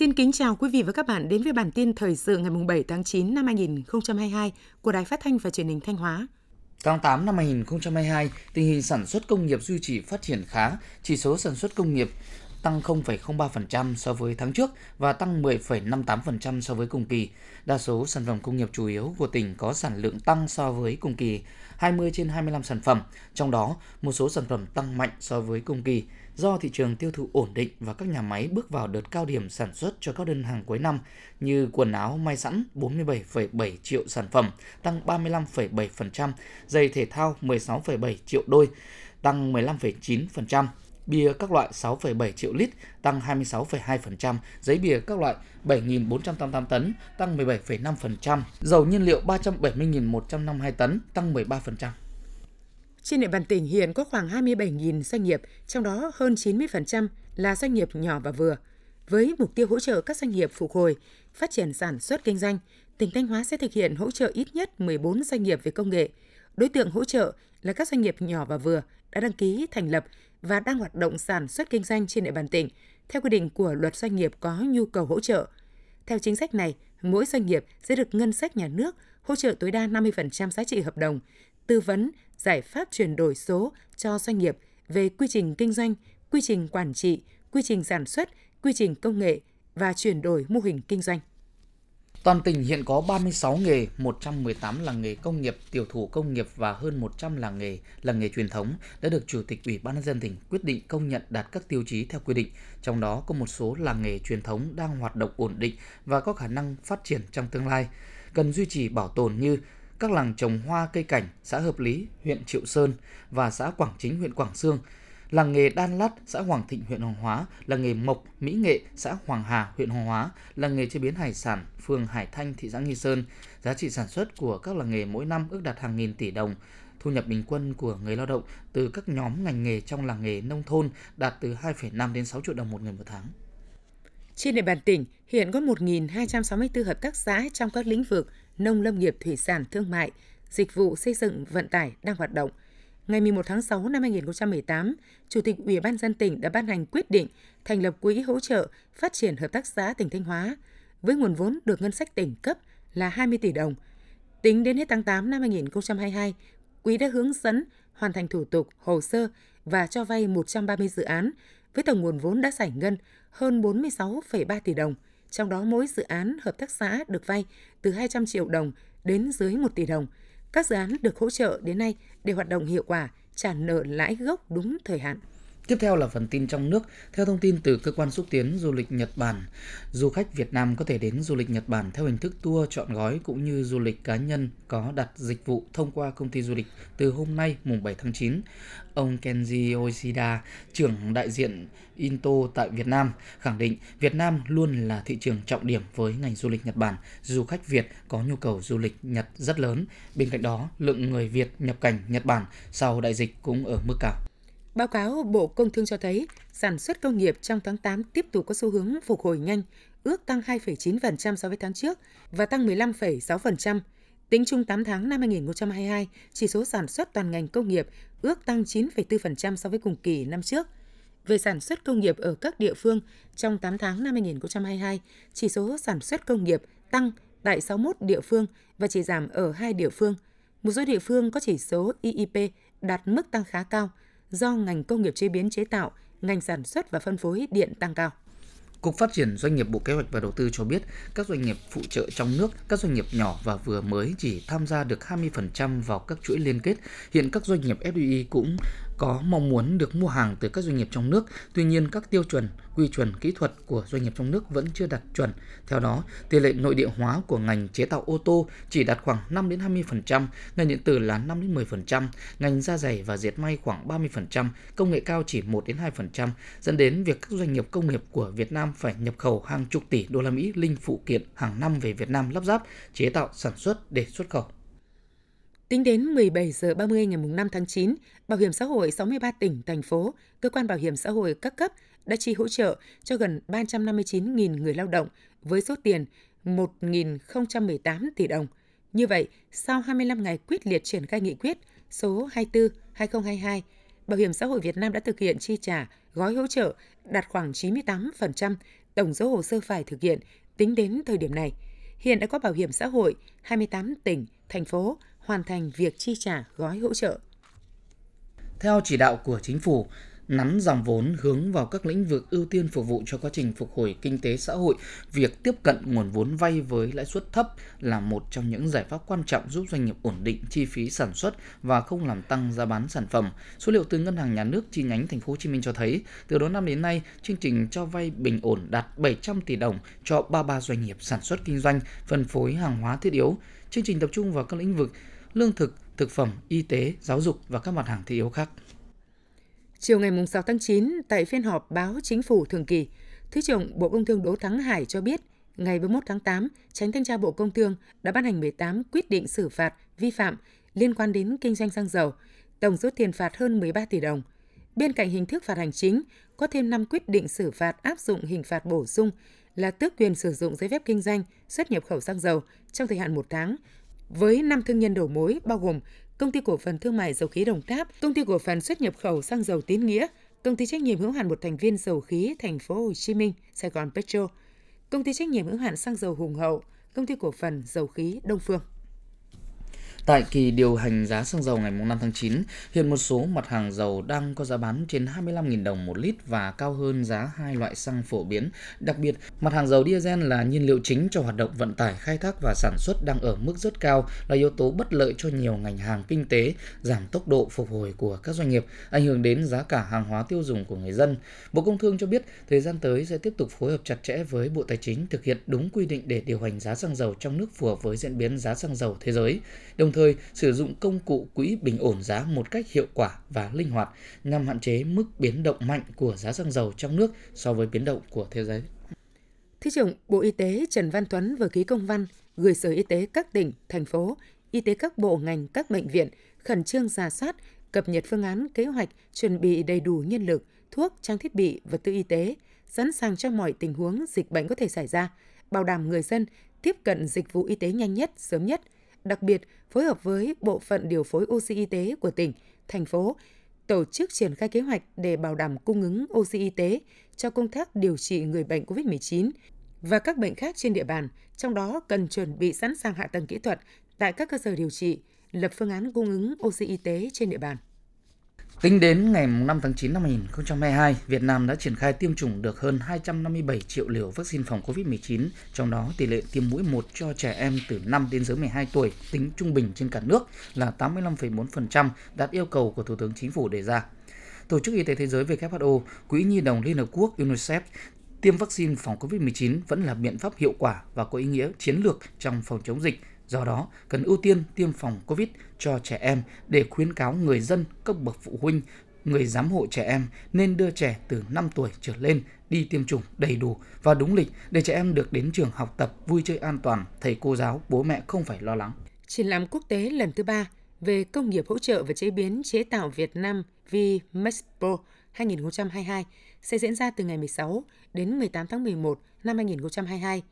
Xin kính chào quý vị và các bạn đến với bản tin thời sự ngày 7 tháng 9 năm 2022 của Đài Phát thanh và Truyền hình Thanh Hóa. Tháng 8 năm 2022, tình hình sản xuất công nghiệp duy trì phát triển khá, chỉ số sản xuất công nghiệp tăng 0,03% so với tháng trước và tăng 10,58% so với cùng kỳ. Đa số sản phẩm công nghiệp chủ yếu của tỉnh có sản lượng tăng so với cùng kỳ, 20 trên 25 sản phẩm, trong đó một số sản phẩm tăng mạnh so với cùng kỳ do thị trường tiêu thụ ổn định và các nhà máy bước vào đợt cao điểm sản xuất cho các đơn hàng cuối năm như quần áo may sẵn 47,7 triệu sản phẩm, tăng 35,7%, giày thể thao 16,7 triệu đôi, tăng 15,9%, bia các loại 6,7 triệu lít, tăng 26,2%, giấy bìa các loại 7.488 tấn, tăng 17,5%, dầu nhiên liệu 370.152 tấn, tăng 13%. Trên địa bàn tỉnh hiện có khoảng 27.000 doanh nghiệp, trong đó hơn 90% là doanh nghiệp nhỏ và vừa. Với mục tiêu hỗ trợ các doanh nghiệp phục hồi, phát triển sản xuất kinh doanh, tỉnh Thanh Hóa sẽ thực hiện hỗ trợ ít nhất 14 doanh nghiệp về công nghệ. Đối tượng hỗ trợ là các doanh nghiệp nhỏ và vừa đã đăng ký thành lập và đang hoạt động sản xuất kinh doanh trên địa bàn tỉnh theo quy định của luật doanh nghiệp có nhu cầu hỗ trợ. Theo chính sách này, mỗi doanh nghiệp sẽ được ngân sách nhà nước hỗ trợ tối đa 50% giá trị hợp đồng, tư vấn, giải pháp chuyển đổi số cho doanh nghiệp về quy trình kinh doanh, quy trình quản trị, quy trình sản xuất, quy trình công nghệ và chuyển đổi mô hình kinh doanh. Toàn tỉnh hiện có 36 nghề, 118 làng nghề công nghiệp, tiểu thủ công nghiệp và hơn 100 làng nghề, làng nghề truyền thống đã được Chủ tịch Ủy ban nhân dân tỉnh quyết định công nhận đạt các tiêu chí theo quy định. Trong đó có một số làng nghề truyền thống đang hoạt động ổn định và có khả năng phát triển trong tương lai, cần duy trì bảo tồn như các làng trồng hoa cây cảnh xã Hợp Lý, huyện Triệu Sơn và xã Quảng Chính, huyện Quảng Sương, làng nghề Đan Lát, xã Hoàng Thịnh, huyện Hoàng Hóa, làng nghề Mộc, Mỹ Nghệ, xã Hoàng Hà, huyện Hoàng Hóa, làng nghề chế biến hải sản, phường Hải Thanh, thị xã Nghi Sơn. Giá trị sản xuất của các làng nghề mỗi năm ước đạt hàng nghìn tỷ đồng. Thu nhập bình quân của người lao động từ các nhóm ngành nghề trong làng nghề nông thôn đạt từ 2,5 đến 6 triệu đồng một người một tháng. Trên địa bàn tỉnh, hiện có 1.264 hợp tác xã trong các lĩnh vực nông lâm nghiệp, thủy sản, thương mại, dịch vụ xây dựng, vận tải đang hoạt động. Ngày 11 tháng 6 năm 2018, Chủ tịch Ủy ban dân tỉnh đã ban hành quyết định thành lập quỹ hỗ trợ phát triển hợp tác xã tỉnh Thanh Hóa với nguồn vốn được ngân sách tỉnh cấp là 20 tỷ đồng. Tính đến hết tháng 8 năm 2022, quỹ đã hướng dẫn hoàn thành thủ tục, hồ sơ và cho vay 130 dự án với tổng nguồn vốn đã giải ngân hơn 46,3 tỷ đồng – trong đó mỗi dự án hợp tác xã được vay từ 200 triệu đồng đến dưới 1 tỷ đồng. Các dự án được hỗ trợ đến nay để hoạt động hiệu quả, trả nợ lãi gốc đúng thời hạn. Tiếp theo là phần tin trong nước. Theo thông tin từ cơ quan xúc tiến du lịch Nhật Bản, du khách Việt Nam có thể đến du lịch Nhật Bản theo hình thức tour chọn gói cũng như du lịch cá nhân có đặt dịch vụ thông qua công ty du lịch từ hôm nay mùng 7 tháng 9. Ông Kenji Oshida, trưởng đại diện Into tại Việt Nam, khẳng định Việt Nam luôn là thị trường trọng điểm với ngành du lịch Nhật Bản. Du khách Việt có nhu cầu du lịch Nhật rất lớn. Bên cạnh đó, lượng người Việt nhập cảnh Nhật Bản sau đại dịch cũng ở mức cao. Báo cáo Bộ Công Thương cho thấy, sản xuất công nghiệp trong tháng 8 tiếp tục có xu hướng phục hồi nhanh, ước tăng 2,9% so với tháng trước và tăng 15,6%. Tính chung 8 tháng năm 2022, chỉ số sản xuất toàn ngành công nghiệp ước tăng 9,4% so với cùng kỳ năm trước. Về sản xuất công nghiệp ở các địa phương, trong 8 tháng năm 2022, chỉ số sản xuất công nghiệp tăng tại 61 địa phương và chỉ giảm ở hai địa phương. Một số địa phương có chỉ số IIP đạt mức tăng khá cao, do ngành công nghiệp chế biến chế tạo, ngành sản xuất và phân phối điện tăng cao. Cục Phát triển Doanh nghiệp Bộ Kế hoạch và Đầu tư cho biết, các doanh nghiệp phụ trợ trong nước, các doanh nghiệp nhỏ và vừa mới chỉ tham gia được 20% vào các chuỗi liên kết. Hiện các doanh nghiệp FDI cũng có mong muốn được mua hàng từ các doanh nghiệp trong nước, tuy nhiên các tiêu chuẩn, quy chuẩn kỹ thuật của doanh nghiệp trong nước vẫn chưa đạt chuẩn. Theo đó, tỷ lệ nội địa hóa của ngành chế tạo ô tô chỉ đạt khoảng 5 đến 20%, ngành điện tử là 5 đến 10%, ngành da giày và dệt may khoảng 30%, công nghệ cao chỉ 1 đến 2%, dẫn đến việc các doanh nghiệp công nghiệp của Việt Nam phải nhập khẩu hàng chục tỷ đô la Mỹ linh phụ kiện hàng năm về Việt Nam lắp ráp, chế tạo, sản xuất để xuất khẩu. Tính đến 17 giờ 30 ngày 5 tháng 9, Bảo hiểm xã hội 63 tỉnh, thành phố, cơ quan bảo hiểm xã hội các cấp đã chi hỗ trợ cho gần 359.000 người lao động với số tiền 1.018 tỷ đồng. Như vậy, sau 25 ngày quyết liệt triển khai nghị quyết số 24-2022, Bảo hiểm xã hội Việt Nam đã thực hiện chi trả gói hỗ trợ đạt khoảng 98% tổng số hồ sơ phải thực hiện tính đến thời điểm này. Hiện đã có bảo hiểm xã hội 28 tỉnh, thành phố hoàn thành việc chi trả gói hỗ trợ. Theo chỉ đạo của chính phủ, nắn dòng vốn hướng vào các lĩnh vực ưu tiên phục vụ cho quá trình phục hồi kinh tế xã hội, việc tiếp cận nguồn vốn vay với lãi suất thấp là một trong những giải pháp quan trọng giúp doanh nghiệp ổn định chi phí sản xuất và không làm tăng giá bán sản phẩm. Số liệu từ Ngân hàng Nhà nước chi nhánh Thành phố Hồ Chí Minh cho thấy, từ đầu năm đến nay, chương trình cho vay bình ổn đạt 700 tỷ đồng cho 33 doanh nghiệp sản xuất kinh doanh, phân phối hàng hóa thiết yếu. Chương trình tập trung vào các lĩnh vực lương thực, thực phẩm, y tế, giáo dục và các mặt hàng thiết yếu khác. Chiều ngày 6 tháng 9, tại phiên họp báo chính phủ thường kỳ, Thứ trưởng Bộ Công Thương Đỗ Thắng Hải cho biết, ngày 31 tháng 8, Tránh Thanh tra Bộ Công Thương đã ban hành 18 quyết định xử phạt vi phạm liên quan đến kinh doanh xăng dầu, tổng số tiền phạt hơn 13 tỷ đồng. Bên cạnh hình thức phạt hành chính, có thêm 5 quyết định xử phạt áp dụng hình phạt bổ sung là tước quyền sử dụng giấy phép kinh doanh, xuất nhập khẩu xăng dầu trong thời hạn một tháng, với 5 thương nhân đầu mối bao gồm Công ty cổ phần thương mại dầu khí Đồng Tháp, Công ty cổ phần xuất nhập khẩu xăng dầu Tín Nghĩa, Công ty trách nhiệm hữu hạn một thành viên dầu khí Thành phố Hồ Chí Minh, Sài Gòn Petro, Công ty trách nhiệm hữu hạn xăng dầu Hùng Hậu, Công ty cổ phần dầu khí Đông Phương. Tại kỳ điều hành giá xăng dầu ngày 5 tháng 9, hiện một số mặt hàng dầu đang có giá bán trên 25.000 đồng một lít và cao hơn giá hai loại xăng phổ biến. Đặc biệt, mặt hàng dầu diesel là nhiên liệu chính cho hoạt động vận tải, khai thác và sản xuất đang ở mức rất cao, là yếu tố bất lợi cho nhiều ngành hàng kinh tế, giảm tốc độ phục hồi của các doanh nghiệp, ảnh hưởng đến giá cả hàng hóa tiêu dùng của người dân. Bộ Công Thương cho biết, thời gian tới sẽ tiếp tục phối hợp chặt chẽ với Bộ Tài chính thực hiện đúng quy định để điều hành giá xăng dầu trong nước phù hợp với diễn biến giá xăng dầu thế giới. Đồng thời, thời sử dụng công cụ quỹ bình ổn giá một cách hiệu quả và linh hoạt nhằm hạn chế mức biến động mạnh của giá xăng dầu trong nước so với biến động của thế giới. Thứ trưởng Bộ Y tế Trần Văn Tuấn vừa ký công văn gửi Sở Y tế các tỉnh, thành phố, y tế các bộ ngành, các bệnh viện khẩn trương giả soát, cập nhật phương án kế hoạch chuẩn bị đầy đủ nhân lực, thuốc, trang thiết bị, vật tư y tế, sẵn sàng cho mọi tình huống dịch bệnh có thể xảy ra, bảo đảm người dân tiếp cận dịch vụ y tế nhanh nhất, sớm nhất – đặc biệt phối hợp với bộ phận điều phối oxy y tế của tỉnh, thành phố tổ chức triển khai kế hoạch để bảo đảm cung ứng oxy y tế cho công tác điều trị người bệnh COVID-19 và các bệnh khác trên địa bàn, trong đó cần chuẩn bị sẵn sàng hạ tầng kỹ thuật tại các cơ sở điều trị, lập phương án cung ứng oxy y tế trên địa bàn. Tính đến ngày 5 tháng 9 năm 2022, Việt Nam đã triển khai tiêm chủng được hơn 257 triệu liều vaccine phòng COVID-19, trong đó tỷ lệ tiêm mũi 1 cho trẻ em từ 5 đến dưới 12 tuổi tính trung bình trên cả nước là 85,4%, đạt yêu cầu của Thủ tướng Chính phủ đề ra. Tổ chức Y tế Thế giới WHO, Quỹ Nhi đồng Liên Hợp Quốc UNICEF tiêm vaccine phòng COVID-19 vẫn là biện pháp hiệu quả và có ý nghĩa chiến lược trong phòng chống dịch Do đó, cần ưu tiên tiêm phòng COVID cho trẻ em để khuyến cáo người dân, các bậc phụ huynh, người giám hộ trẻ em nên đưa trẻ từ 5 tuổi trở lên đi tiêm chủng đầy đủ và đúng lịch để trẻ em được đến trường học tập vui chơi an toàn, thầy cô giáo, bố mẹ không phải lo lắng. Triển lãm quốc tế lần thứ ba về công nghiệp hỗ trợ và chế biến chế tạo Việt Nam VMEXPO 2022 sẽ diễn ra từ ngày 16 đến 18 tháng 11 năm 2022.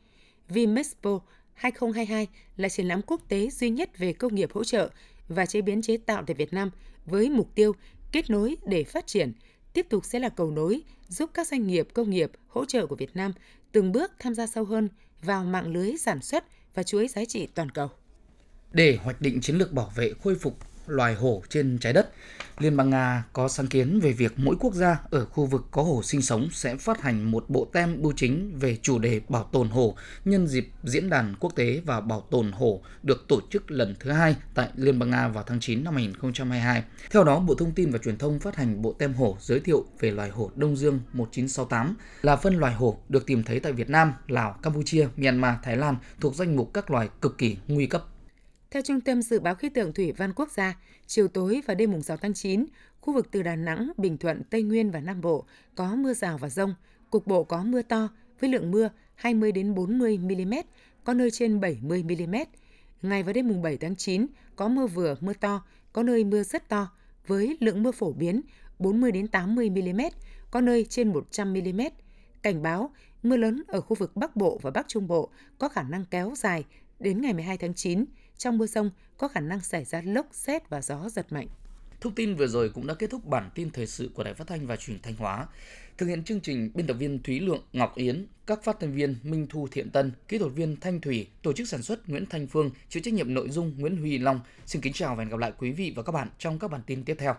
VMEXPO 2022 là triển lãm quốc tế duy nhất về công nghiệp hỗ trợ và chế biến chế tạo tại Việt Nam với mục tiêu kết nối để phát triển, tiếp tục sẽ là cầu nối giúp các doanh nghiệp công nghiệp hỗ trợ của Việt Nam từng bước tham gia sâu hơn vào mạng lưới sản xuất và chuỗi giá trị toàn cầu. Để hoạch định chiến lược bảo vệ khôi phục loài hổ trên trái đất. Liên bang Nga có sáng kiến về việc mỗi quốc gia ở khu vực có hổ sinh sống sẽ phát hành một bộ tem bưu chính về chủ đề bảo tồn hổ nhân dịp diễn đàn quốc tế và bảo tồn hổ được tổ chức lần thứ hai tại Liên bang Nga vào tháng 9 năm 2022. Theo đó, Bộ Thông tin và Truyền thông phát hành bộ tem hổ giới thiệu về loài hổ Đông Dương 1968 là phân loài hổ được tìm thấy tại Việt Nam, Lào, Campuchia, Myanmar, Thái Lan thuộc danh mục các loài cực kỳ nguy cấp. Theo Trung tâm Dự báo Khí tượng Thủy văn Quốc gia, chiều tối và đêm mùng 6 tháng 9, khu vực từ Đà Nẵng, Bình Thuận, Tây Nguyên và Nam Bộ có mưa rào và rông, cục bộ có mưa to với lượng mưa 20 đến 40 mm, có nơi trên 70 mm. Ngày và đêm mùng 7 tháng 9 có mưa vừa, mưa to, có nơi mưa rất to với lượng mưa phổ biến 40 đến 80 mm, có nơi trên 100 mm. Cảnh báo mưa lớn ở khu vực Bắc Bộ và Bắc Trung Bộ có khả năng kéo dài đến ngày 12 tháng 9, trong mưa rông có khả năng xảy ra lốc, xét và gió giật mạnh. Thông tin vừa rồi cũng đã kết thúc bản tin thời sự của Đài Phát thanh và Truyền Thanh Hóa. Thực hiện chương trình biên tập viên Thúy Lượng, Ngọc Yến, các phát thanh viên Minh Thu Thiện Tân, kỹ thuật viên Thanh Thủy, tổ chức sản xuất Nguyễn Thanh Phương, chịu trách nhiệm nội dung Nguyễn Huy Long. Xin kính chào và hẹn gặp lại quý vị và các bạn trong các bản tin tiếp theo.